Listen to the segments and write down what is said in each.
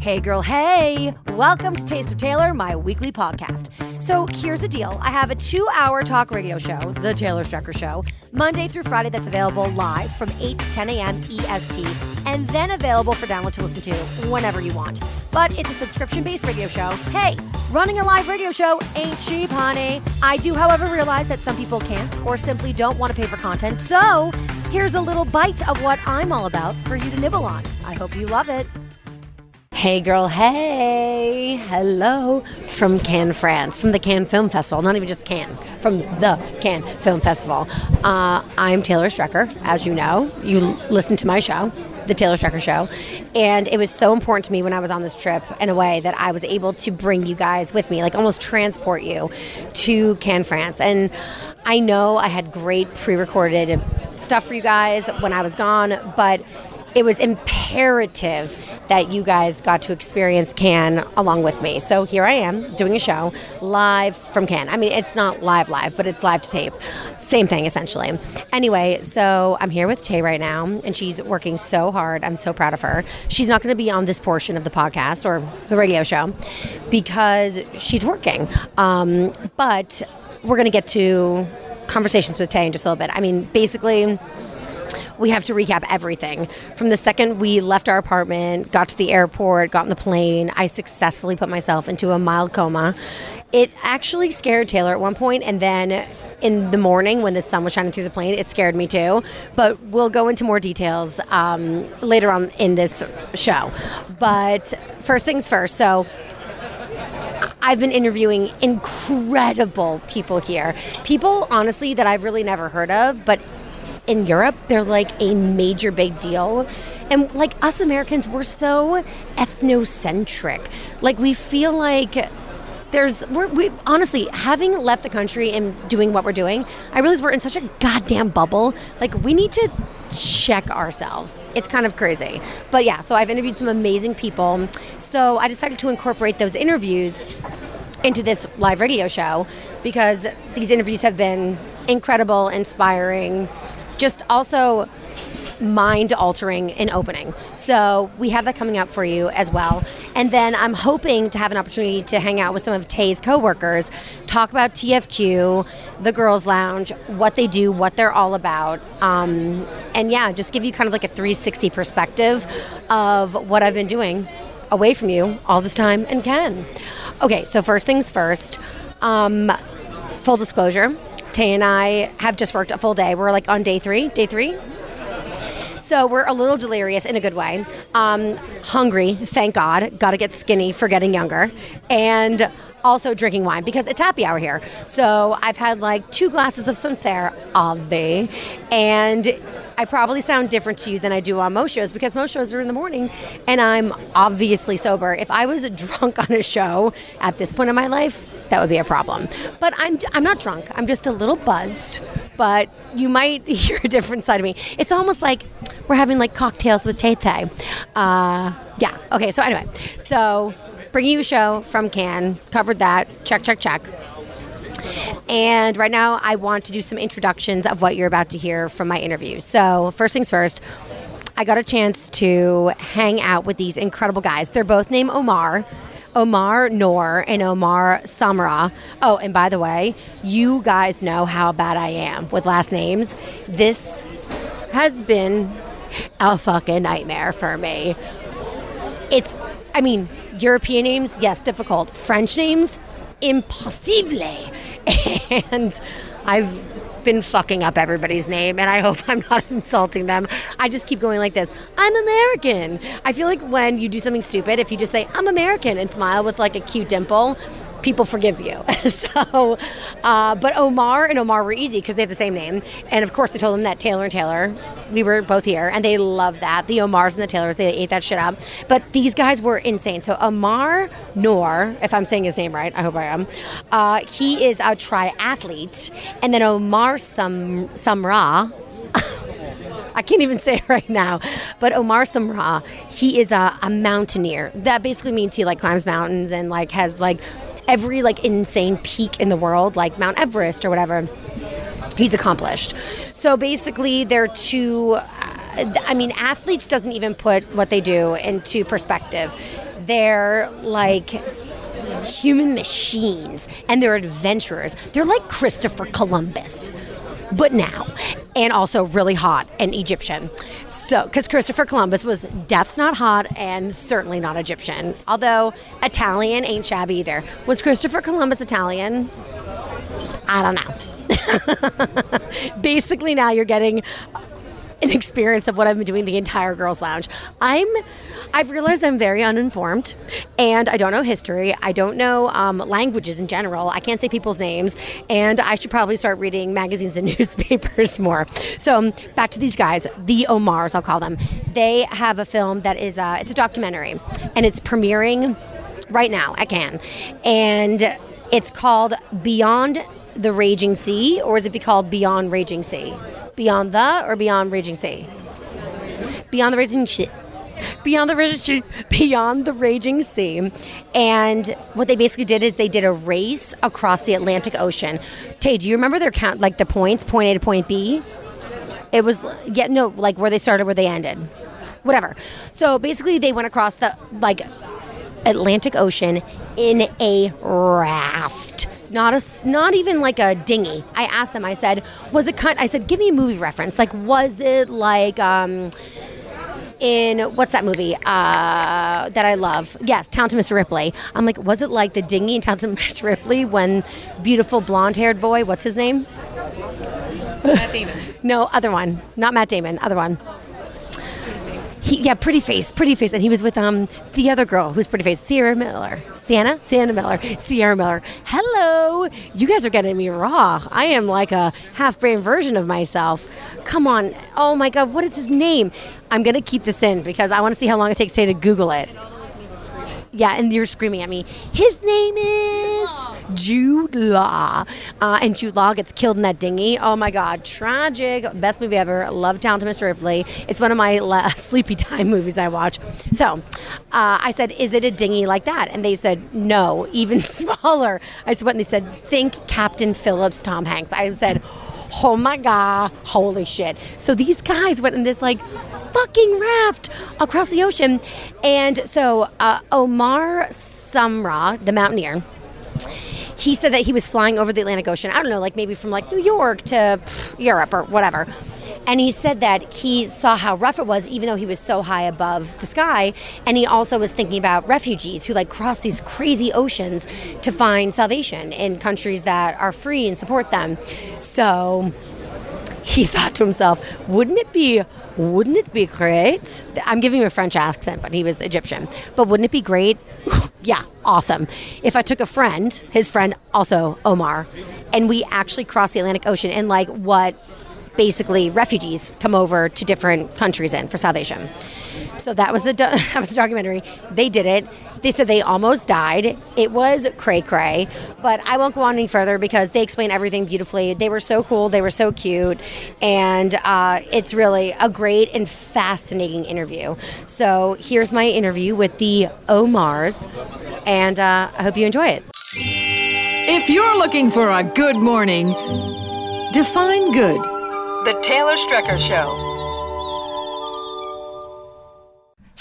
Hey, girl, hey! Welcome to Taste of Taylor, my weekly podcast. So, here's the deal I have a two hour talk radio show, The Taylor Strecker Show, Monday through Friday, that's available live from 8 to 10 a.m. EST, and then available for download to listen to whenever you want. But it's a subscription based radio show. Hey, running a live radio show ain't cheap, honey. I do, however, realize that some people can't or simply don't want to pay for content. So, here's a little bite of what I'm all about for you to nibble on. I hope you love it. Hey, girl, hey, hello from Cannes, France, from the Cannes Film Festival, not even just Cannes, from the Cannes Film Festival. Uh, I'm Taylor Strecker, as you know. You listen to my show, The Taylor Strecker Show, and it was so important to me when I was on this trip in a way that I was able to bring you guys with me, like almost transport you to Cannes, France. And I know I had great pre recorded stuff for you guys when I was gone, but it was imperative that you guys got to experience Cannes along with me. So here I am doing a show live from Cannes. I mean, it's not live, live, but it's live to tape. Same thing, essentially. Anyway, so I'm here with Tay right now, and she's working so hard. I'm so proud of her. She's not going to be on this portion of the podcast or the radio show because she's working. Um, but we're going to get to conversations with Tay in just a little bit. I mean, basically, we have to recap everything. From the second we left our apartment, got to the airport, got on the plane, I successfully put myself into a mild coma. It actually scared Taylor at one point, and then in the morning when the sun was shining through the plane, it scared me too. But we'll go into more details um, later on in this show. But first things first. So I've been interviewing incredible people here. People, honestly, that I've really never heard of, but in Europe, they're like a major big deal. And like us Americans, we're so ethnocentric. Like we feel like there's we're we honestly having left the country and doing what we're doing i realize we're in such a goddamn bubble like we need to check ourselves it's kind of crazy but yeah so i've interviewed some amazing people so i decided to incorporate those interviews into this live radio show because these interviews have been incredible inspiring just also mind altering and opening. So we have that coming up for you as well. And then I'm hoping to have an opportunity to hang out with some of Tay's coworkers, talk about TFQ, the Girls Lounge, what they do, what they're all about. Um, and yeah, just give you kind of like a 360 perspective of what I've been doing away from you all this time and can. Okay, so first things first. Um, full disclosure, Tay and I have just worked a full day. We're like on day three, day three. So we're a little delirious in a good way. Um, hungry, thank God. Got to get skinny for getting younger. And also drinking wine because it's happy hour here. So I've had like two glasses of Sancerre, Ave, and I probably sound different to you than I do on most shows because most shows are in the morning and I'm obviously sober. If I was drunk on a show at this point in my life, that would be a problem. But I'm, I'm not drunk, I'm just a little buzzed. But you might hear a different side of me. It's almost like we're having like cocktails with Tay Tay. Uh, yeah, okay, so anyway, so bringing you a show from Cannes, covered that, check, check, check. And right now, I want to do some introductions of what you're about to hear from my interview. So, first things first, I got a chance to hang out with these incredible guys. They're both named Omar. Omar Nour and Omar Samra. Oh, and by the way, you guys know how bad I am with last names. This has been a fucking nightmare for me. It's, I mean, European names, yes, difficult. French names, impossible. And I've been fucking up everybody's name, and I hope I'm not insulting them. I just keep going like this I'm American. I feel like when you do something stupid, if you just say, I'm American and smile with like a cute dimple, people forgive you. so, uh, but Omar and Omar were easy because they have the same name. And of course, I told them that Taylor and Taylor, we were both here, and they loved that. The Omars and the Taylors, they ate that shit up. But these guys were insane. So, Omar Nour, if I'm saying his name right, I hope I am, uh, he is a triathlete. And then Omar Sam- Samra, I can't even say it right now. But Omar Samra, he is a, a mountaineer. That basically means he like climbs mountains and like has like every like insane peak in the world, like Mount Everest or whatever. He's accomplished. So basically, they're two. Uh, I mean, athletes doesn't even put what they do into perspective. They're like human machines and they're adventurers. They're like Christopher Columbus but now, and also really hot and Egyptian. So, because Christopher Columbus was death's not hot and certainly not Egyptian, although Italian ain't shabby either. Was Christopher Columbus Italian? I don't know. Basically, now you're getting an experience of what I've been doing the entire girls' lounge. I'm, I've realized I'm very uninformed, and I don't know history. I don't know um, languages in general. I can't say people's names, and I should probably start reading magazines and newspapers more. So um, back to these guys, the Omars, I'll call them. They have a film that is, uh, it's a documentary, and it's premiering right now at Cannes, and it's called Beyond the Raging Sea, or is it be called Beyond Raging Sea? Beyond the or Beyond Raging Sea? Beyond the Raging Sea. Beyond the Raging Beyond the Raging Sea. And what they basically did is they did a race across the Atlantic Ocean. Tay, do you remember their count like the points, point A to point B? It was yeah, no, like where they started, where they ended. Whatever. So basically they went across the like Atlantic Ocean in a raft not a, not even like a dinghy. I asked them. I said, "Was it kind?" I said, "Give me a movie reference. Like, was it like?" Um, in what's that movie uh, that I love? Yes, Talented Mr. Ripley. I'm like, was it like the dinghy in Talented Mr. Ripley when beautiful blonde-haired boy, what's his name? Matt Damon. no, other one, not Matt Damon, other one. He, yeah, pretty face, pretty face, and he was with um the other girl who's pretty face, Sierra Miller, Sienna, Sienna Miller, Sierra Miller. Hello, you guys are getting me raw. I am like a half-brain version of myself. Come on, oh my God, what is his name? I'm gonna keep this in because I want to see how long it takes today to Google it. Yeah, and you're screaming at me. His name is Jude Law. Uh, and Jude Law gets killed in that dinghy. Oh my God, tragic. Best movie ever. Love to Mr. Ripley. It's one of my sleepy time movies I watch. So uh, I said, Is it a dinghy like that? And they said, No, even smaller. I said, What? And they said, Think Captain Phillips, Tom Hanks. I said, oh my god holy shit. So these guys went in this like fucking raft across the ocean. And so uh, omar samra the mountaineer he said that he was flying over the atlantic ocean. I don't know like maybe from like new york to pff, europe or whatever and he said that he saw how rough it was even though he was so high above the sky. And he also was thinking about refugees who like cross these crazy oceans to find salvation in countries that are free and support them. So he thought to himself wouldn't it be wouldn't it be great? I'm giving him a french accent but he was egyptian. But wouldn't it be great? Yeah awesome. If i took a friend his friend also omar and we actually crossed the atlantic ocean and like what basically refugees come over to different countries in for salvation. So that was the do- that was the documentary. They did it. They said they almost died. It was cray cray, but I won't go on any further because they explain everything beautifully. They were so cool. They were so cute, and uh, it's really a great and fascinating interview. So here's my interview with the Omars, and uh, I hope you enjoy it. If you're looking for a good morning, define good. The Taylor Strecker Show.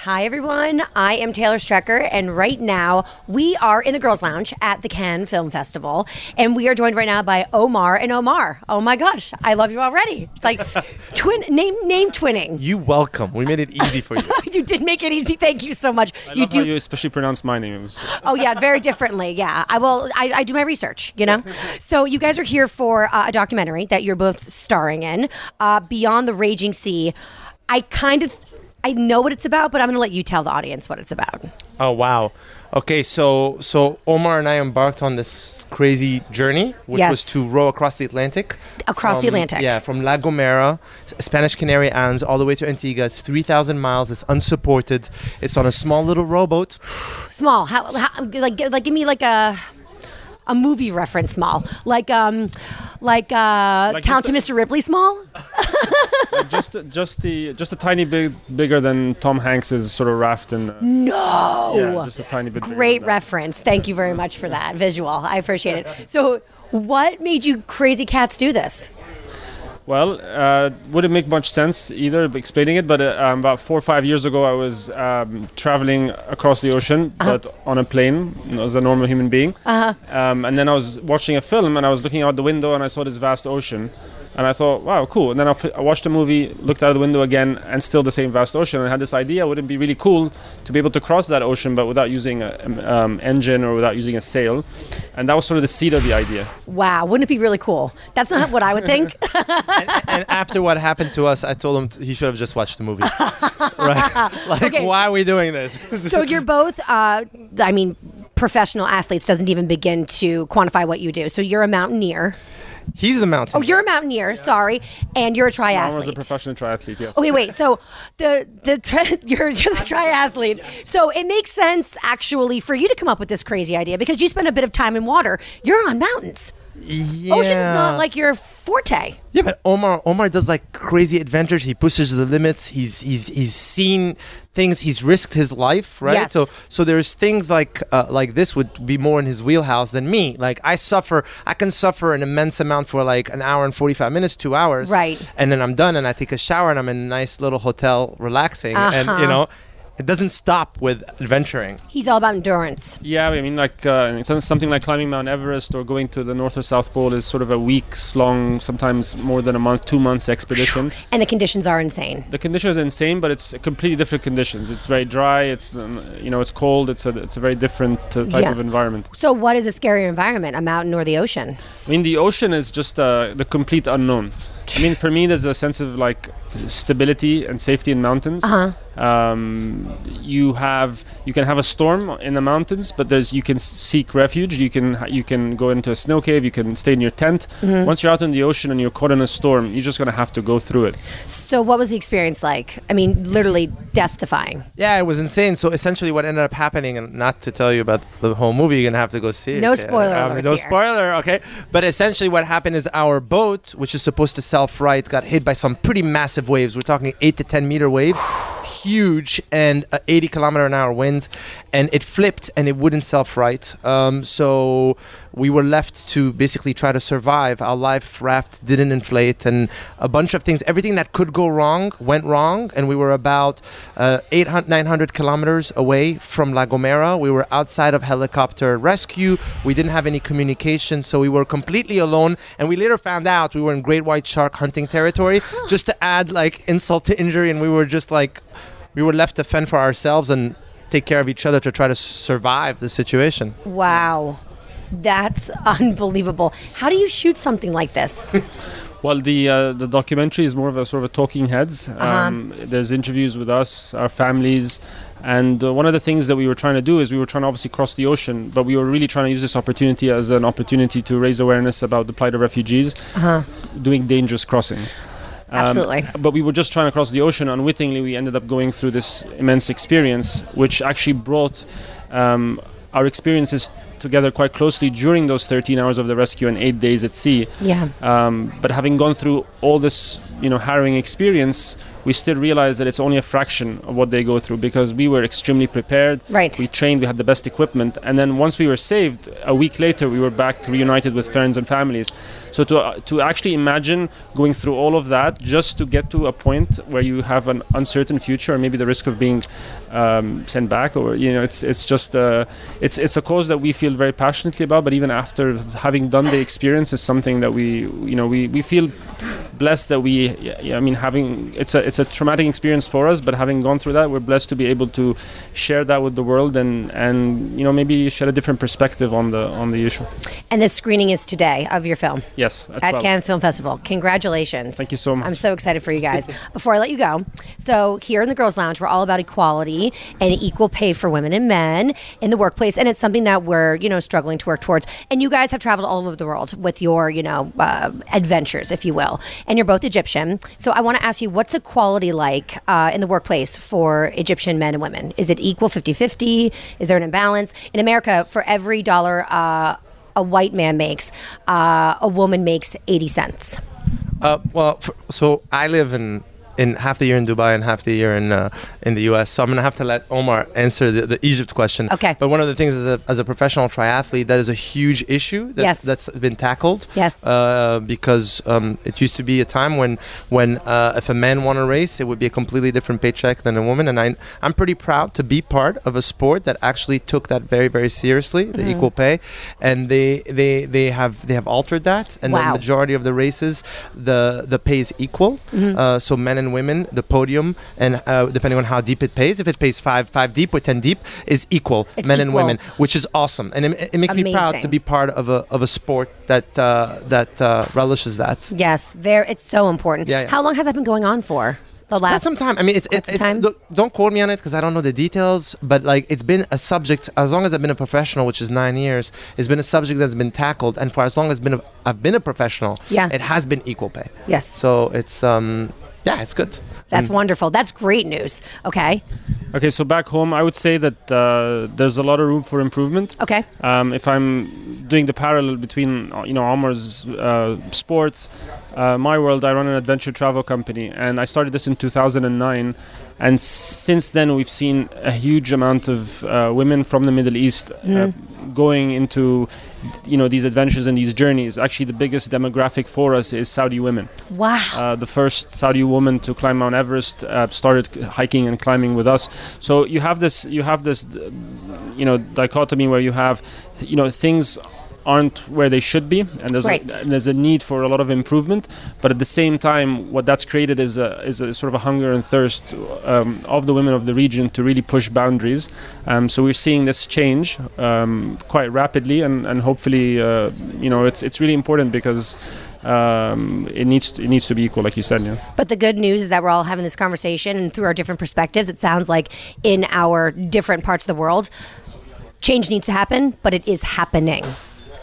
Hi, everyone. I am Taylor Strecker, and right now we are in the Girls Lounge at the Cannes Film Festival, and we are joined right now by Omar and Omar. Oh my gosh, I love you already. It's like twin name name twinning. You welcome. We made it easy for you. you did make it easy. Thank you so much. I you love do. how you especially pronounce my name. Oh yeah, very differently. Yeah, I will. I, I do my research. You know. So you guys are here for uh, a documentary that you're both starring in, uh, Beyond the Raging Sea. I kind of. I know what it's about, but I'm going to let you tell the audience what it's about. oh wow. Okay, so so Omar and I embarked on this crazy journey, which Yes. was to row across the Atlantic. Across the Atlantic. Yeah, from La Gomera, Spanish Canary Islands, all the way to Antigua. It's 3,000 miles. It's unsupported. It's on a small little rowboat. Small. How, how like like give me like a a movie reference small. Like um like uh Like Talented just Mr. Ripley small? like just just the just a tiny bit bigger than Tom Hanks's sort of raft in. Uh, No. yeah, just a tiny bit. Great reference. Thank you very much for that visual. I appreciate it. So what made you crazy cats do this? Well, uh, wouldn't make much sense either explaining it, but uh, um, about four or five years ago, I was um, traveling across the ocean, Uh-huh. but on a plane as a normal human being. Uh-huh. Um, and then I was watching a film, and I was looking out the window, and I saw this vast ocean. And I thought, wow, cool. And then I, f- I watched the movie, looked out the window again, and still the same vast ocean. And I had this idea: would it be really cool to be able to cross that ocean, but without using an um, engine or without using a sail? And that was sort of the seed of the idea. Wow, wouldn't it be really cool? That's not what I would think. and after what happened to us, I told him t- he should have just watched the movie. right? Like, Okay. why are we doing this? so you're both uh I mean professional athletes doesn't even begin to quantify what you do. So you're a mountaineer. He's the mountain. Oh, you're a mountaineer, sorry, and you're a I was a professional triathlete, yes. Okay, wait. So the the tri- you're, you're the triathlete. So it makes sense actually for you to come up with this crazy idea because you spend a bit of time in water. You're on mountains. Yeah. Ocean's not like your forte. Yeah, but Omar Omar does like crazy adventures. He pushes the limits. He's he's he's seen things. He's risked his life, right? Yes. So so there's things like uh, like this would be more in his wheelhouse than me. Like I suffer. I can suffer an immense amount for like an hour and 45 minutes, 2 hours. Right. And then I'm done and I take a shower and I'm in a nice little hotel relaxing and Uh-huh. you know, it doesn't stop with adventuring. He's all about endurance. Yeah, I mean, like uh, something like climbing Mount Everest or going to the North or South Pole is sort of a weeks long, sometimes more than a month, two months expedition. And the conditions are insane. the conditions are insane, but it's completely different conditions. It's very dry. It's um, you know, it's cold. It's a it's a very different uh, type Yeah. of environment. So what is a scarier environment, a mountain or the ocean? I mean, the ocean is just uh, the complete unknown. I mean, for me, there's a sense of like stability and safety in mountains. Uh-huh. Um, you have you can have a storm in the mountains, but there's you can seek refuge. You can you can go into a snow cave. You can stay in your tent. Mm-hmm. Once you're out in the ocean and you're caught in a storm, you're just gonna have to go through it. So what was the experience like? I mean, literally death defying. Yeah, it was insane. So essentially, what ended up happening, and not to tell you about the whole movie, you're gonna have to go see it. No Uh, spoiler um, no here. spoiler. Okay, but essentially, what happened is our boat, which is supposed to self-right, got hit by some pretty massive waves. We're talking eight to ten meter waves, huge, and uh, 80 kilometer an hour winds, and it flipped and it wouldn't self-right. Um, so we were left to basically try to survive. Our life raft didn't inflate, and a bunch of things, everything that could go wrong went wrong. And we were about uh, 800, 900 kilometers away from La Gomera. We were outside of helicopter rescue. We didn't have any communication, so we were completely alone. And we later found out we were in great white shark hunting territory, just to add like insult to injury. And we were just like, we were left to fend for ourselves and take care of each other to try to survive the situation. Wow. That's unbelievable. How do you shoot something like this? Well, the uh, the documentary is more of a sort of a talking heads. Uh-huh. Um, there's interviews with us, our families, and uh, one of the things that we were trying to do is we were trying to obviously cross the ocean, but we were really trying to use this opportunity as an opportunity to raise awareness about the plight of refugees doing dangerous crossings. Um, Absolutely. But we were just trying to cross the ocean. Unwittingly, we ended up going through this immense experience, which actually brought um, our experiences together quite closely during those 13 hours of the rescue and eight days at sea. Yeah. Um, but having gone through all this, you know, harrowing experience, we still realize that it's only a fraction of what they go through because we were extremely prepared. Right. We trained, we had the best equipment, and then once we were saved, a week later we were back reunited with friends and families. So to uh, to actually imagine going through all of that just to get to a point where you have an uncertain future or maybe the risk of being um, sent back or you know it's it's just uh, it's it's a cause that we feel very passionately about. But even after having done the experience, is something that we you know we, we feel blessed that we yeah, I mean having it's a it's a traumatic experience for us, but having gone through that, we're blessed to be able to share that with the world and and you know maybe shed a different perspective on the on the issue. And the screening is today of your film Yes, at 12. Cannes Film Festival. Congratulations. Thank you so much. I'm so excited for you guys. Before I let you go, so here in the Girls Lounge, we're all about equality and equal pay for women and men in the workplace, and it's something that we're you know struggling to work towards. And you guys have traveled all over the world with your you know uh, adventures, if you will, and you're both Egyptian. So I want to ask you, what's equality like uh, in the workplace for Egyptian men and women? Is it equal 50-50? Is there an imbalance in America? For every dollar uh, a white man makes, uh, a woman makes eighty cents. Uh, well, f so I live in in half the year in Dubai and half the year in uh, in the U.S. So I'm gonna have to let Omar answer the, the Egypt question. Okay. But one of the things as a, as a professional triathlete, that is a huge issue that, Yes. that's been tackled. Yes. Uh, because um, it used to be a time when when uh, if a man won a race, it would be a completely different paycheck than a woman. And I I'm pretty proud to be part of a sport that actually took that very very seriously, the Mm-hmm. equal pay, and they they they have they have altered that. And Wow. the majority of the races, the the pay is equal. Mm-hmm. Uh, so men and women, the podium, and uh, depending on how deep it pays, if it pays five five deep or ten deep, is equal, It's men and women, which is awesome, and it, it makes me proud to be part of a of a sport that uh, that uh, relishes that. Yes, very. It's so important. Yeah, yeah. How long has that been going on for? The last. some time. I mean, it's, it's time? look, don't quote me on it because I don't know the details. But like, it's been a subject as long as I've been a professional, which is nine years. It's been a subject that's been tackled, and for as long as been a, I've been a professional, Yeah. it has been equal pay. Yes. So it's um, yeah, it's good. That's wonderful. That's great news. Okay. Okay, so back home, I would say that uh, there's a lot of room for improvement. Okay. Um, if I'm doing the parallel between uh, you know Omar's uh, sports, uh, my world, I run an adventure travel company, and I started this in 2009. And since then, we've seen a huge amount of uh, women from the Middle East uh, going into, you know, these adventures and these journeys. Actually, the biggest demographic for us is Saudi women. Wow. Uh, the first Saudi woman to climb Mount Everest uh, started hiking and climbing with us. So you have this, you have this, you know, dichotomy where you have, you know, things aren't where they should be, and there's Right. a, and there's a need for a lot of improvement. But at the same time, what that's created is a is a sort of a hunger and thirst um, of the women of the region to really push boundaries. Um, so we're seeing this change um, quite rapidly, and and hopefully, uh, you know, it's it's really important because um, it needs to, it needs to be equal, like you said. Yeah. But the good news is that we're all having this conversation, and through our different perspectives, it sounds like in our different parts of the world, change needs to happen, but it is happening.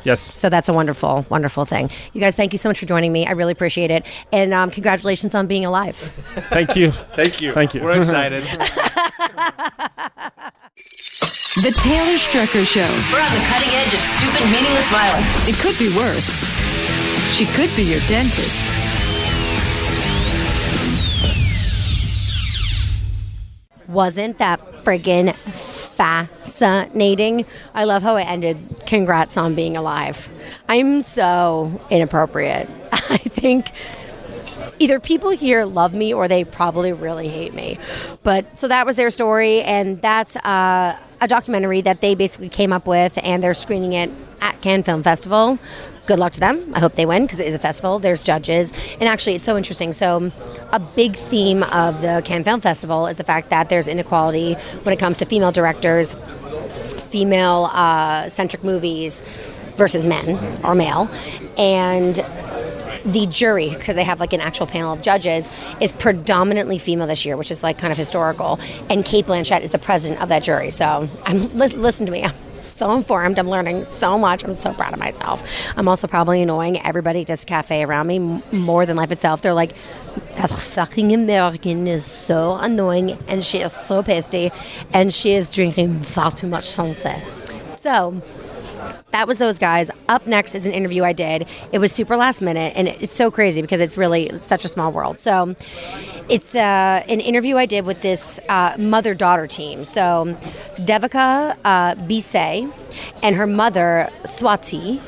Yes. So that's a wonderful, wonderful thing. You guys, thank you so much for joining me. I really appreciate it, and um, congratulations on being alive. Thank you. Thank you. Thank you. We're excited. The Taylor Strecker Show. We're on the cutting edge of stupid, meaningless violence. It could be worse. She could be your dentist. Wasn't that friggin' fascinating? I love how it ended. Congrats on being alive. I'm so inappropriate. I think either people here love me or they probably really hate me. But so that was their story, and that's uh, a documentary that they basically came up with, and they're screening it at Cannes Film Festival. Good luck to them. I hope they win because it is a festival. There's judges, and actually, it's so interesting. So, a big theme of the Cannes Film Festival is the fact that there's inequality when it comes to female directors, female uh, centric movies versus men or male, and the jury, because they have like an actual panel of judges, is predominantly female this year, which is like kind of historical. And Cate Blanchett is the president of that jury. So I'm li- listen to me. I'm so informed. I'm learning so much. I'm so proud of myself. I'm also probably annoying everybody at this cafe around me more than life itself. They're like, that fucking American is so annoying, and she is so pasty, and she is drinking far too much Sancerre. So that was those guys. Up next is an interview I did. It was super last minute, and it's so crazy because it's really such a small world. So, it's uh, an interview I did with this uh, mother daughter team. So, Devika uh, Bhise and her mother Swati,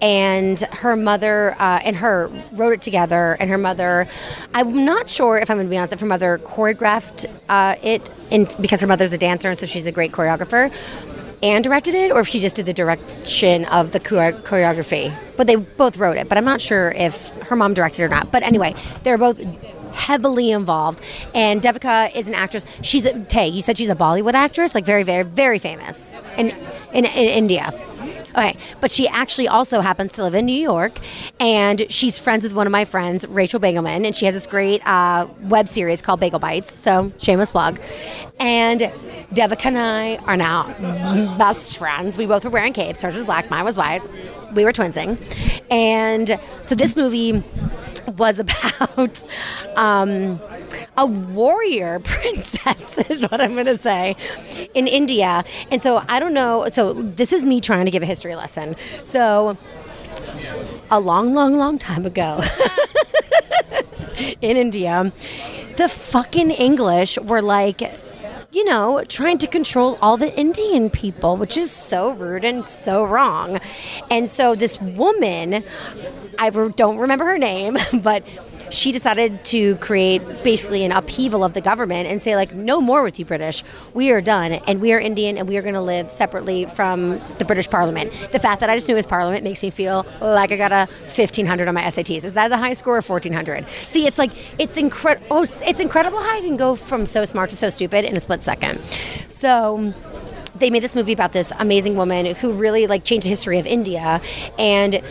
and her mother uh, and her wrote it together. And her mother, I'm not sure if I'm going to be honest, if her mother choreographed uh, it, in, because her mother's a dancer, and so she's a great choreographer and directed it, or if she just did the direction of the choreography. But they both wrote it, but I'm not sure if her mom directed or not. But anyway, they're both heavily involved. And Devika is an actress. She's a Tay. You said she's a Bollywood actress, like very, very, very famous in in, in India. Okay, but she actually also happens to live in New York, and she's friends with one of my friends, Rachel Bagelman, and she has this great uh, web series called Bagel Bites. So shameless plug. And Devika and I are now best friends. We both were wearing capes. Hers was black, mine was white. We were twinsing, and so this movie was about. Um, a warrior princess is what I'm going to say in India. And so I don't know. So this is me trying to give a history lesson. So a long, long, long time ago in India, the fucking English were like, you know, trying to control all the Indian people, which is so rude and so wrong. And so this woman, I don't remember her name, but she decided to create basically an upheaval of the government and say like no more with you british. We are done and we are indian and we are going to live separately from the british parliament. The fact that i just knew it was parliament makes me feel like i got a 1500 on my sats is that the high score or 1400 see it's like it's incredible oh, it's incredible how i can go from so smart to so stupid in a split second. So they made this movie about this amazing woman who really like changed the history of india and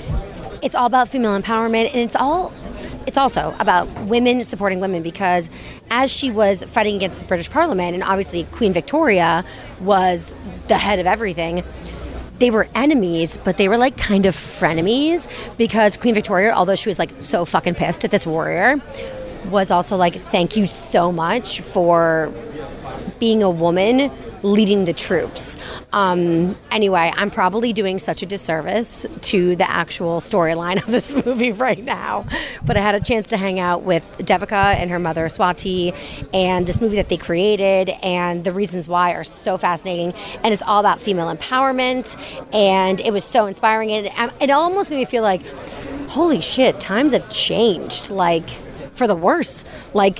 it's all about female empowerment and it's all it's also about women supporting women because as she was fighting against the British Parliament, and obviously Queen Victoria was the head of everything, they were enemies, but they were like kind of frenemies because Queen Victoria, although she was like so fucking pissed at this warrior, was also like, thank you so much for being a woman leading the troops. Um, anyway, I'm probably doing such a disservice to the actual storyline of this movie right now. But I had a chance to hang out with Devika and her mother, Swati, and this movie that they created, and the reasons why are so fascinating. And it's all about female empowerment, and it was so inspiring. And it almost made me feel like, holy shit, times have changed. Like, for the worse. Like,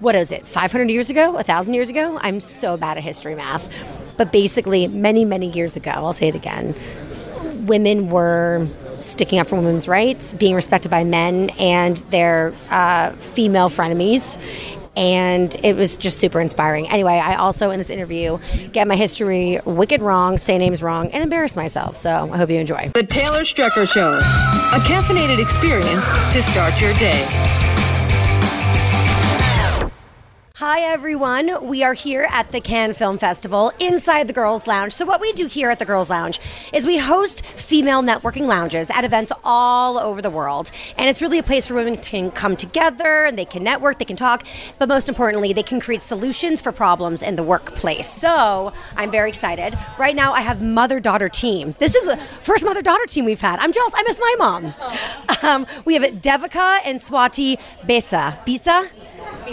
what is it, 500 years ago, 1,000 years ago? I'm so bad at history math. But basically, many, many years ago, I'll say it again, women were sticking up for women's rights, being respected by men and their uh, female frenemies. And it was just super inspiring. Anyway, I also, in this interview, get my history wicked wrong, say names wrong, and embarrass myself. So I hope you enjoy. The Taylor Strecker Show, a caffeinated experience to start your day. Hi, everyone. We are here at the Cannes Film Festival inside the Girls Lounge. So, what we do here at the Girls Lounge is we host female networking lounges at events all over the world. And it's really a place where women can come together and they can network, they can talk, but most importantly, they can create solutions for problems in the workplace. So, I'm very excited. Right now, I have mother daughter team. This is the first mother daughter team we've had. I'm jealous. I miss my mom. Um, we have Devika and Swati Besa. Bisa?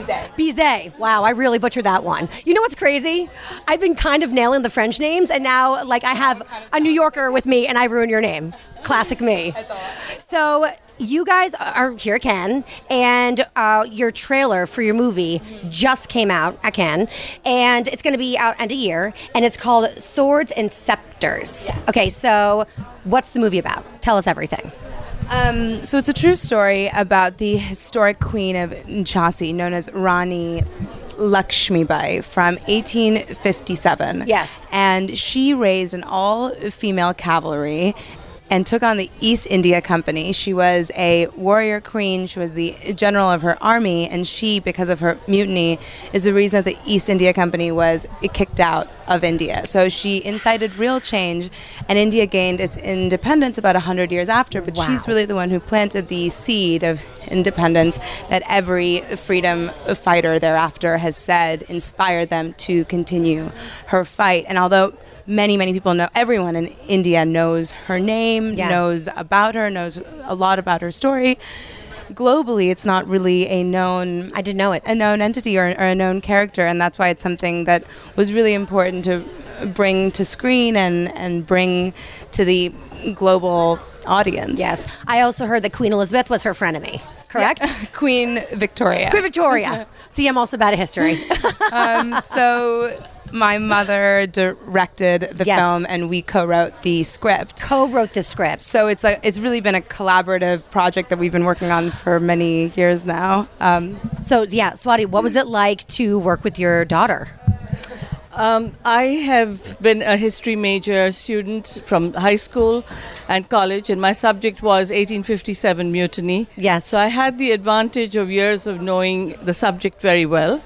Bhise. Bhise. Wow, I really butchered that one. You know what's crazy? I've been kind of nailing the French names, and now like I have a New Yorker with me, and I ruin your name. Classic me. That's all. So you guys are here at Cannes, and uh, your trailer for your movie just came out at Cannes, and it's going to be out end of year, and it's called Swords and Scepters. Yes. Okay, so what's the movie about? Tell us everything. Um, so it's a true story about the historic queen of Jhansi, known as Rani Lakshmibai, from 1857. Yes. And she raised an all-female cavalry and took on the East India Company. She was a warrior queen. She was the general of her army, and she, because of her mutiny, is the reason that the East India Company was kicked out of India. So she incited real change, and India gained its independence about 100 years after, but Wow. she's really the one who planted the seed of independence that every freedom fighter thereafter has said inspired them to continue her fight. And although many, many people know, everyone in India knows her name, Yeah. knows about her, knows a lot about her story. Globally, it's not really a known I didn't know it. a known entity or, or a known character, and that's why it's something that was really important to bring to screen and and bring to the global audience. Yes. I also heard that Queen Elizabeth was her frenemy. Correct? Queen Victoria. Queen Victoria. See, I'm also bad at history. um, so my mother directed the Yes. film, and we co-wrote the script. Co-wrote the script. So it's a, it's really been a collaborative project that we've been working on for many years now. Um, So yeah, Swati, what was it like to work with your daughter? Um, I have been a history major student from high school and college, and my subject was 1857 mutiny. Yes. So I had the advantage of years of knowing the subject very well.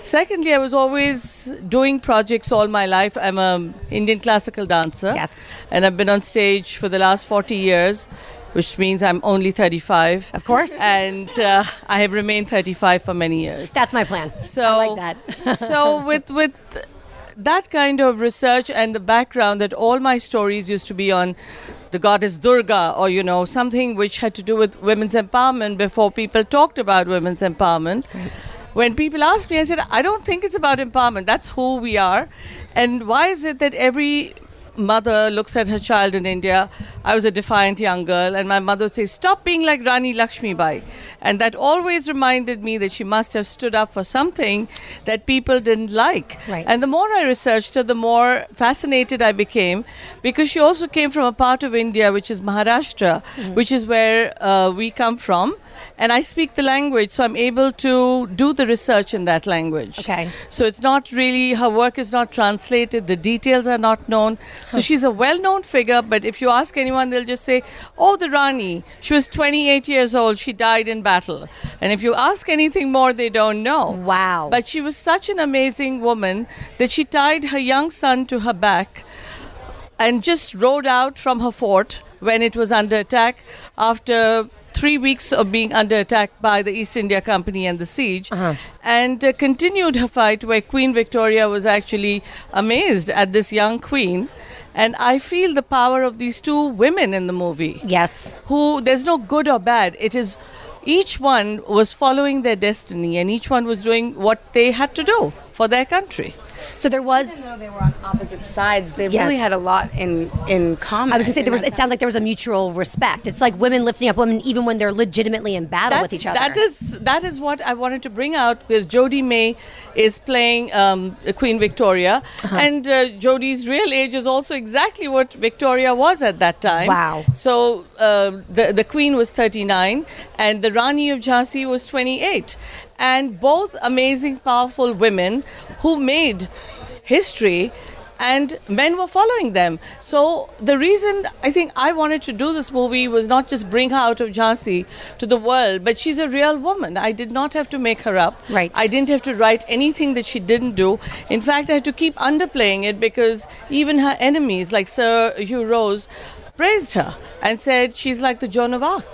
Secondly, I was always doing projects all my life. I'm an Indian classical dancer. Yes. And I've been on stage for the last 40 years, which means I'm only 35. Of course. And uh, I have remained 35 for many years. That's my plan. So I like that. so with with that kind of research and the background that all my stories used to be on the goddess Durga or you know something which had to do with women's empowerment before people talked about women's empowerment. When people asked me, I said, I don't think it's about empowerment. That's who we are. And why is it that every mother looks at her child in India. I was a defiant young girl, and my mother would say, Stop being like Rani Lakshmi Bai. And that always reminded me that she must have stood up for something that people didn't like. Right. And the more I researched her, the more fascinated I became because she also came from a part of India which is Maharashtra, which is where uh, we come from. And I speak the language, so I'm able to do the research in that language. Okay. So it's not really, her work is not translated, the details are not known. So she's a well known figure, but if you ask anyone, they'll just say, Oh, the Rani, she was 28 years old, she died in battle. And if you ask anything more, they don't know. Wow. But she was such an amazing woman that she tied her young son to her back and just rode out from her fort when it was under attack after three weeks of being under attack by the East India Company and the siege, and uh, continued her fight where Queen Victoria was actually amazed at this young queen. And I feel the power of these two women in the movie yes. who there's no good or bad. It is each one was following their destiny and each one was doing what they had to do for their country. So there Even was. though they were on opposite sides, they Yes. really had a lot in in common. I was gonna say there was. It sounds like there was a mutual respect. It's like women lifting up women even when they're legitimately in battle with each other. That is that is what I wanted to bring out because Jodhi May is playing um, Queen Victoria, Uh-huh. and uh, Jodhi's real age is also exactly what Victoria was at that time. Wow. So uh, the the Queen was 39, and the Rani of Jhansi was 28, and both amazing, powerful women who made history and men were following them. So the reason I think I wanted to do this movie was not just bring her out of Jhansi to the world, but she's a real woman. I did not have to make her up. Right. I didn't have to write anything that she didn't do. In fact, I had to keep underplaying it because even her enemies, like Sir Hugh Rose, praised her and said she's like the Joan of Arc.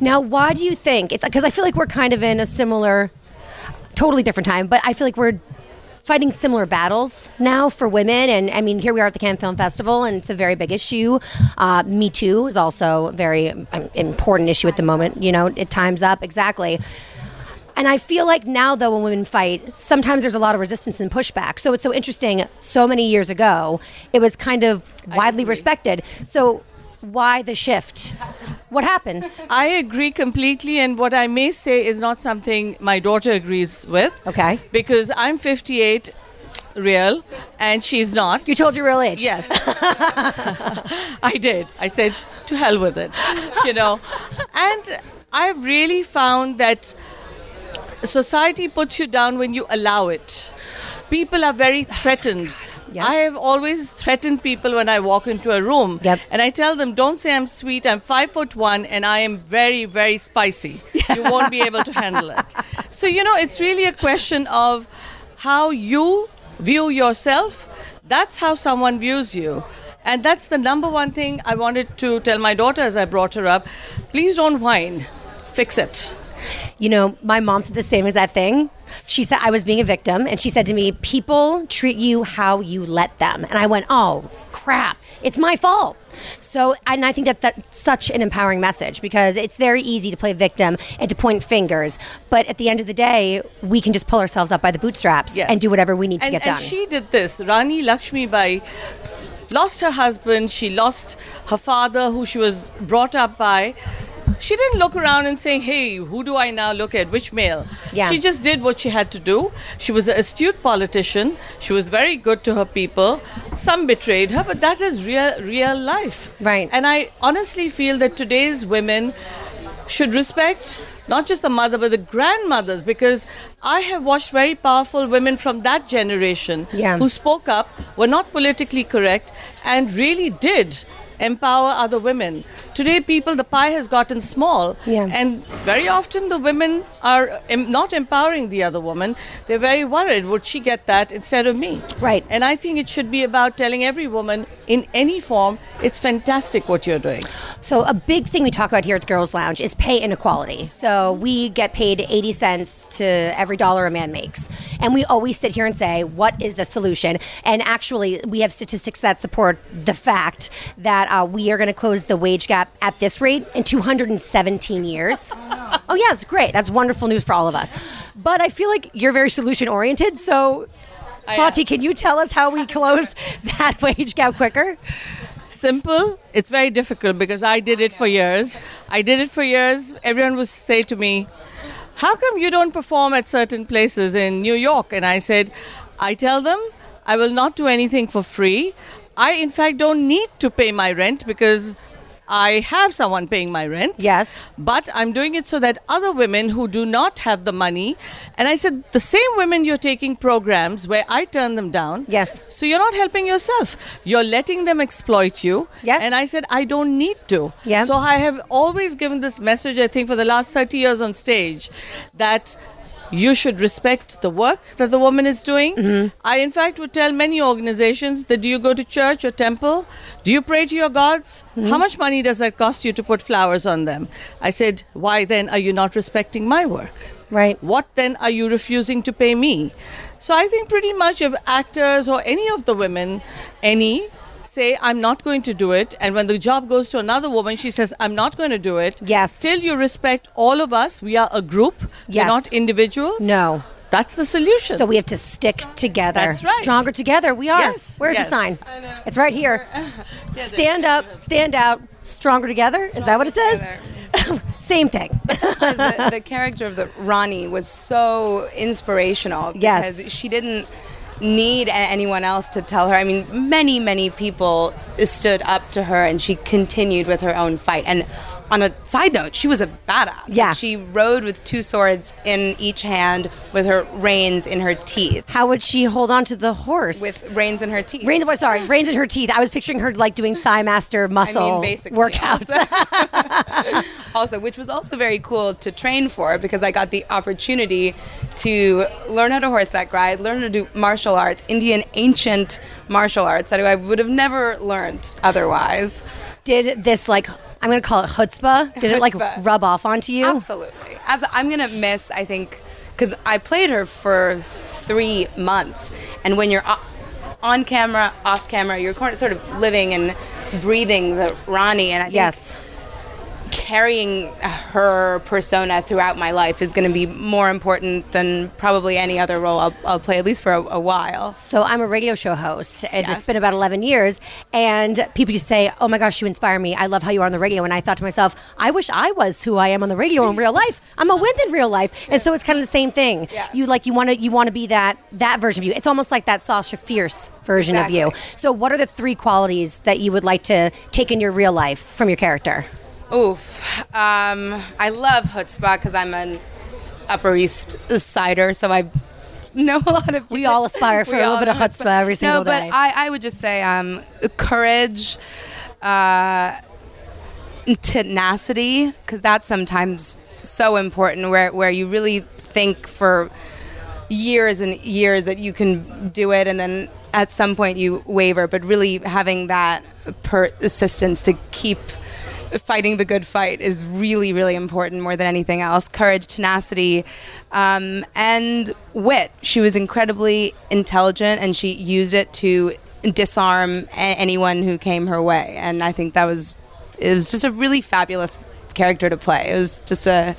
Now, why do you think it's because I feel like we're kind of in a similar, totally different time, but I feel like we're fighting similar battles now for women. And I mean, here we are at the Cannes Film Festival, and it's a very big issue. Uh, Me Too is also a very um, important issue at the moment. You know, it times up exactly. And I feel like now, though, when women fight, sometimes there's a lot of resistance and pushback. So it's so interesting. So many years ago, it was kind of widely respected. So why the shift? What happens? I agree completely, and what I may say is not something my daughter agrees with. Okay. Because I'm 58 real and she's not. You told your real age. Yes. I did. I said, to hell with it, you know. And I've really found that society puts you down when you allow it. People are very threatened. Yeah. I have always threatened people when I walk into a room. Yep. And I tell them, don't say I'm sweet. I'm five foot one and I am very, very spicy. You won't be able to handle it. So, you know, it's really a question of how you view yourself. That's how someone views you. And that's the number one thing I wanted to tell my daughter as I brought her up. Please don't whine, fix it. You know, my mom said the same exact thing. She said I was being a victim, and she said to me, "People treat you how you let them." And I went, "Oh crap, it's my fault." So, and I think that that's such an empowering message because it's very easy to play victim and to point fingers, but at the end of the day, we can just pull ourselves up by the bootstraps Yes. and do whatever we need to and, get and done. she did this. Rani Lakshmi Bai lost her husband. She lost her father, who she was brought up by. She didn't look around and say, "Hey, who do I now look at? Which male?" Yeah. She just did what she had to do. She was an astute politician. She was very good to her people. Some betrayed her, but that is real, real life. Right. And I honestly feel that today's women should respect not just the mother but the grandmothers because I have watched very powerful women from that generation Yeah. who spoke up, were not politically correct, and really did empower other women. Today, people, the pie has gotten small, Yeah. and very often the women are em- not empowering the other woman. They're very worried would she get that instead of me? Right. And I think it should be about telling every woman in any form, it's fantastic what you're doing. So a big thing we talk about here at Girls Lounge is pay inequality. So we get paid 80 cents to every dollar a man makes. And we always sit here and say, what is the solution? And actually, we have statistics that support the fact that uh, we are going to close the wage gap at this rate in 217 years. Oh, oh, yeah, it's great. That's wonderful news for all of us. But I feel like you're very solution oriented. So, Swati, can you tell us how we close that wage gap quicker? simple it's very difficult because i did it for years i did it for years everyone would say to me how come you don't perform at certain places in new york and i said i tell them i will not do anything for free i in fact don't need to pay my rent because I have someone paying my rent. Yes. But I'm doing it so that other women who do not have the money, and I said, the same women you're taking programs where I turn them down. Yes. So you're not helping yourself. You're letting them exploit you. Yes. And I said, I don't need to. Yeah. So I have always given this message, I think, for the last 30 years on stage that you should respect the work that the woman is doing. Mm-hmm. I, in fact, would tell many organizations that do you go to church or temple? Do you pray to your gods? Mm-hmm. How much money does that cost you to put flowers on them? I said, why then are you not respecting my work? Right. What then are you refusing to pay me? So I think pretty much if actors or any of the women, any, say, I'm not going to do it, and when the job goes to another woman, she says, I'm not going to do it. Yes. Still, you respect all of us. We are a group. Yes. We're not individuals. No. That's the solution. So we have to stick together. That's right. Stronger together. We are. Yes, Where's yes. the sign? I know. It's right here. Stand up, stand out, stronger together. Is that what it says? Same thing. So the, the character of the Rani was so inspirational Yes. because she didn't need anyone else to tell her. I mean, many, many people stood up to her and she continued with her own fight. And on a side note, she was a badass. Like, Yeah. she rode with two swords in each hand with her reins in her teeth. How would she hold on to the horse? With reins in her teeth. reins. Sorry, reins in her teeth. I was picturing her like doing thigh master muscle I mean, basically. workouts. Also, also, which was also very cool to train for because I got the opportunity to learn how to horseback ride, learn to do martial arts, Indian ancient martial arts that I would have never learned otherwise. Did this like I'm going to call it chutzpah? Did it like Chutzpah. rub off onto you? Absolutely. Abs- I'm going to miss, I think, because I played her for three months. And when you're on camera, off camera, you're sort of living and breathing the Rani. And I think Yes. Carrying her persona throughout my life is going to be more important than probably any other role I'll, I'll play, at least for a, a while. So I'm a radio show host, and it's Yes. been about 11 years. And people used to say, "Oh my gosh, you inspire me! I love how you are on the radio." And I thought to myself, "I wish I was who I am on the radio in real life. I'm a wimp in real life." And so it's kind of the same thing. Yeah. You like you want to you want to be that that version of you. It's almost like that Sasha Fierce version of you. Exactly. So what are the three qualities that you would like to take in your real life from your character? Oof. Um, I love chutzpah because I'm an Upper East Sider, so I know a lot of. We all aspire for a little bit of know chutzpah every single no, but day. I, I would just say um, courage, uh, tenacity, because that's sometimes so important. Where where you really think for years and years that you can do it, and then at some point you waver. But really having that persistence to keep fighting the good fight is really, really important more than anything else. Courage, tenacity, um, and wit. She was incredibly intelligent, and she used it to disarm a- anyone who came her way. And I think that was it was just a really fabulous character to play. It was just a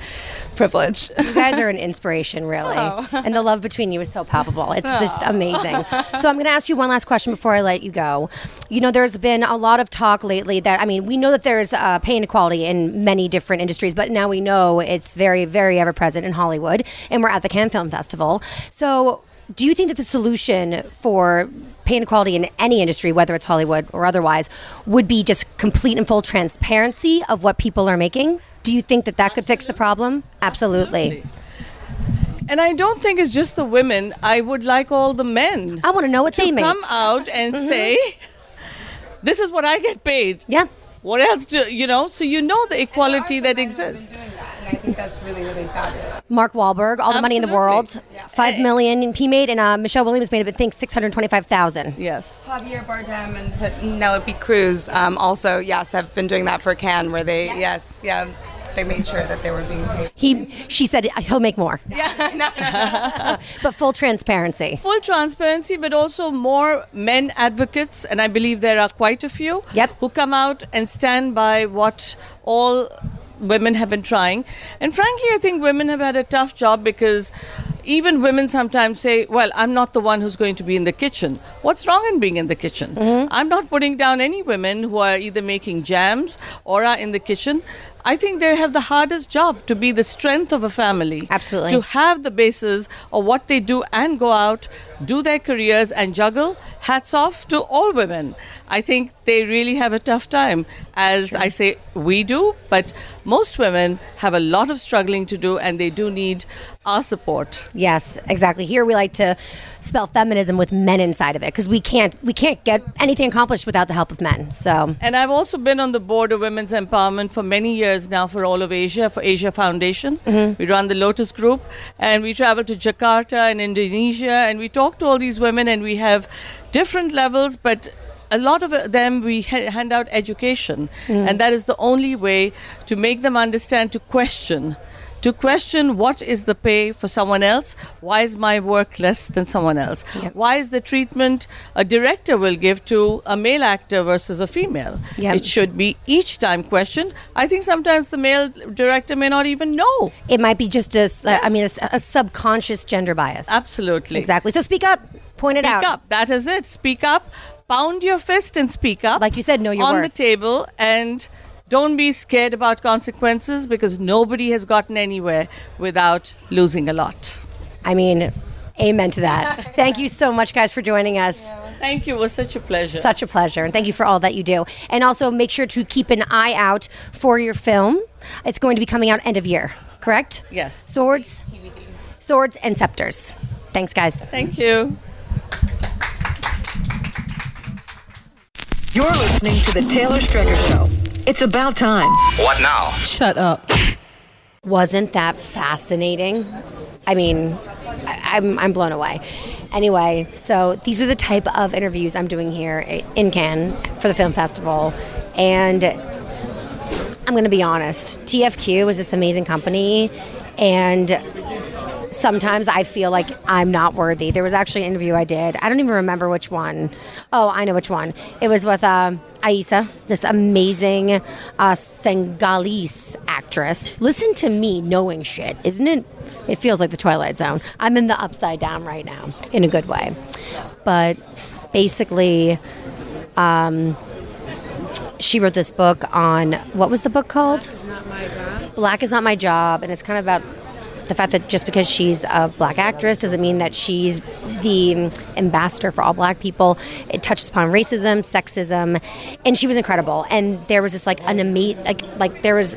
privilege. You guys are an inspiration, really. Oh. And the love between you is so palpable. It's just amazing. So I'm going to ask you one last question before I let you go. You know, there's been a lot of talk lately that, I mean, we know that there's uh, pay inequality in many different industries, but now we know it's very, very ever present in Hollywood. And we're at the Cannes Film Festival. So do you think that the solution for pay inequality in any industry, whether it's Hollywood or otherwise, would be just complete and full transparency of what people are making? Do you think that that could fix the problem? Absolutely. And I don't think it's just the women. I would like all the men. I want to know what to they make. come out and Mhm. say, "This is what I get paid." Yeah. What else do you know? So you know the equality that exists. And I think that's really, really fabulous. Mark Wahlberg, all the money in the world, five million he made, and uh, Michelle Williams made, I think, six hundred twenty-five thousand. Yes. Javier Bardem and Penelope Cruz um, also, yes, have been doing that for Cannes, where they, yes, yeah, they made sure that they were being paid. He, she said he'll make more, Yeah, no, no. but full transparency. Full transparency, but also more men advocates, and I believe there are quite a few. Yep. Who come out and stand by what all women have been trying. And frankly, I think women have had a tough job because even women sometimes say, Well, I'm not the one who's going to be in the kitchen. What's wrong in being in the kitchen? Mm-hmm. I'm not putting down any women who are either making jams or are in the kitchen. I think they have the hardest job to be the strength of a family. Absolutely. To have the basis of what they do and go out, do their careers and juggle. Hats off to all women. I think they really have a tough time. As I say, we do, but most women have a lot of struggling to do and they do need our support. Yes, exactly. Here we like to spell feminism with men inside of it because we can't we can't get anything accomplished without the help of men. So And I've also been on the board of Women's Empowerment for many years now for all of Asia, for Asia Foundation. Mm-hmm. We run the Lotus Group and we travel to Jakarta and Indonesia and we talk to all these women and we have different levels, but a lot of them we ha- hand out education mm. and that is the only way to make them understand to question to question what is the pay for someone else why is my work less than someone else why is the treatment a director will give to a male actor versus a female Yep. it should be each time questioned i think sometimes the male director may not even know it might be just a, s- I mean, a, a subconscious gender bias. absolutely Exactly. So speak up. Point it out. speak up that is it speak up pound your fist and speak up Like you said, know your on worth. the table and don't be scared about consequences because nobody has gotten anywhere without losing a lot I mean, amen to that. Thank you so much, guys, for joining us. Thank you. It was such a pleasure. Such a pleasure. And thank you for all that you do. And also make sure to keep an eye out for your film. It's going to be coming out end of year, correct? Yes. Swords, TVD. swords and scepters. Thanks, guys. Thank you. You're listening to The Taylor Strecker Show. It's about time. What now? Shut up. Wasn't that fascinating? I mean, I, I'm, I'm blown away. Anyway, so these are the type of interviews I'm doing here in Cannes for the film festival. And I'm going to be honest TFQ is this amazing company. And sometimes I feel like I'm not worthy. There was actually an interview I did. I don't even remember which one. Oh, I know which one. It was with uh, Aïssa, this amazing uh, Senegalese actress. Listen to me knowing shit, isn't it? It feels like the Twilight Zone. I'm in the upside down right now, in a good way. But basically, um, she wrote this book on what was the book called? Black is not my job, and it's kind of about the fact that just because she's a black actress doesn't mean that she's the ambassador for all black people. It touches upon racism, sexism, and she was incredible. And there was this like an amazing, like, like there was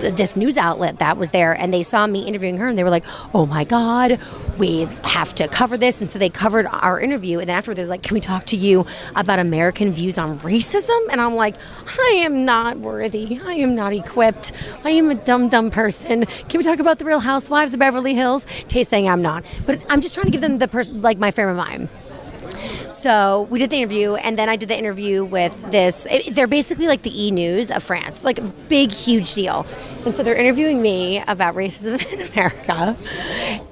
this news outlet that was there, and they saw me interviewing her, and they were like, "Oh my god, we have to cover this." And so they covered our interview, and then afterward, they're like, "Can we talk to you about American views on racism?" And I'm like, "I am not worthy. I am not equipped. I am a dumb, dumb person. Can we talk about the Real Housewives of Beverly Hills?" Tay saying I'm not, but I'm just trying to give them the person like my frame of mind. So we did the interview, and then I did the interview with this. it- they're basically like the E News of France, like a big, huge deal. And so they're interviewing me about racism in America,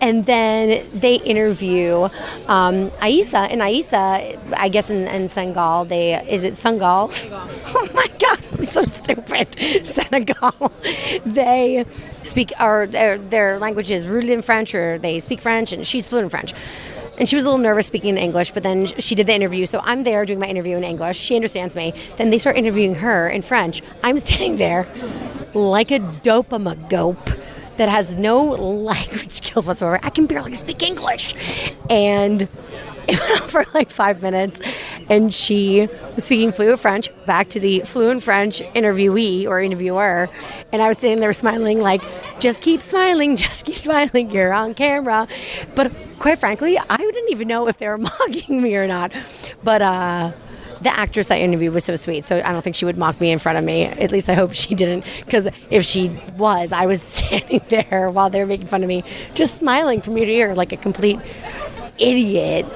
and then they interview um, Aïssa. And Aïssa, I guess in, in Senegal, they is it Senegal? oh my God, I'm so stupid. Senegal. They speak or their their language is rooted in French, or they speak French, and she's fluent in French. And she was a little nervous speaking in English, but then she did the interview. So I'm there doing my interview in English. She understands me. Then they start interviewing her in French. I'm standing there like a dopamagope that has no language skills whatsoever. I can barely speak English. And it went on for like five minutes, and she was speaking fluent French back to the fluent French interviewee or interviewer, and I was sitting there smiling, like, just keep smiling, just keep smiling, you're on camera. But quite frankly, didn't even know if they were mocking me or not. But uh, the actress I interviewed was so sweet, so I don't think she would mock me in front of me. At least I hope she didn't, because if she was, I was standing there while they were making fun of me, just smiling from ear to ear like a complete idiot.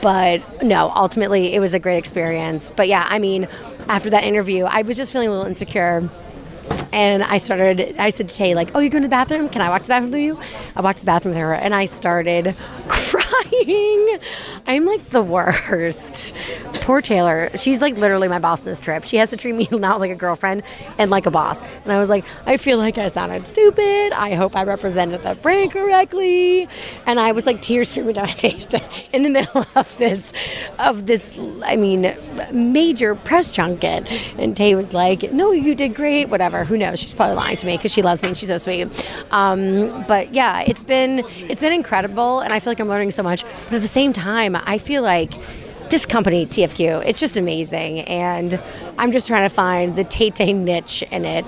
But no, ultimately, it was a great experience. But yeah, I mean, after that interview, I was just feeling a little insecure. And I started, I said to Tay, like, oh, you're going to the bathroom? Can I walk to the bathroom with you? I walked to the bathroom with her and I started crying. I'm like the worst. Poor Taylor. She's like literally my boss on this trip. She has to treat me not like a girlfriend and like a boss. And I was like, I feel like I sounded stupid. I hope I represented the brand correctly. And I was like tears streaming down my face in the middle of this, of this, I mean, major press junket. And Tay was like, no, you did great, whatever. Who knows? She's probably lying to me because she loves me and she's so sweet. Um, but yeah, it's been, it's been incredible. And I feel like I'm learning so much. But at the same time, I feel like this company, TFQ, it's just amazing. And I'm just trying to find the Tay niche in it.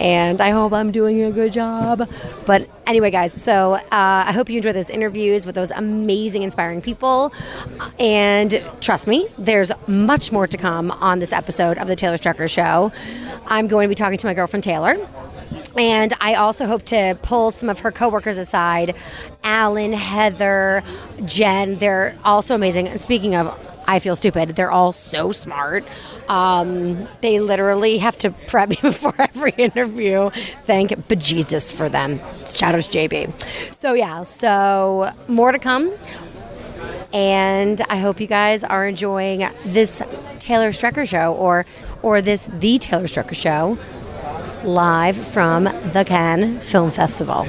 And I hope I'm doing a good job. But anyway, guys, so uh, I hope you enjoy those interviews with those amazing, inspiring people. And trust me, there's much more to come on this episode of The Taylor Strecker Show. I'm going to be talking to my girlfriend, Taylor. And I also hope to pull some of her coworkers aside Alan, Heather, Jen. They're also amazing. And speaking of, I feel stupid. They're all so smart. Um, they literally have to prep me before every interview. Thank bejesus for them. Out to JB. So, yeah, so more to come. And I hope you guys are enjoying this Taylor Strecker show or or this The Taylor Strecker show live from the Cannes Film Festival.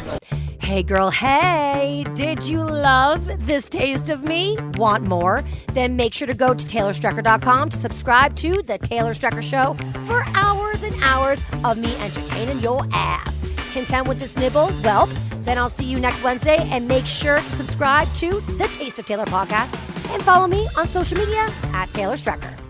Hey girl, hey! Did you love this taste of me? Want more? Then make sure to go to TaylorStrecker.com to subscribe to The Taylor Strecker Show for hours and hours of me entertaining your ass. Content with this nibble? Well, then I'll see you next Wednesday and make sure to subscribe to the Taste of Taylor podcast and follow me on social media at Taylor Strecker.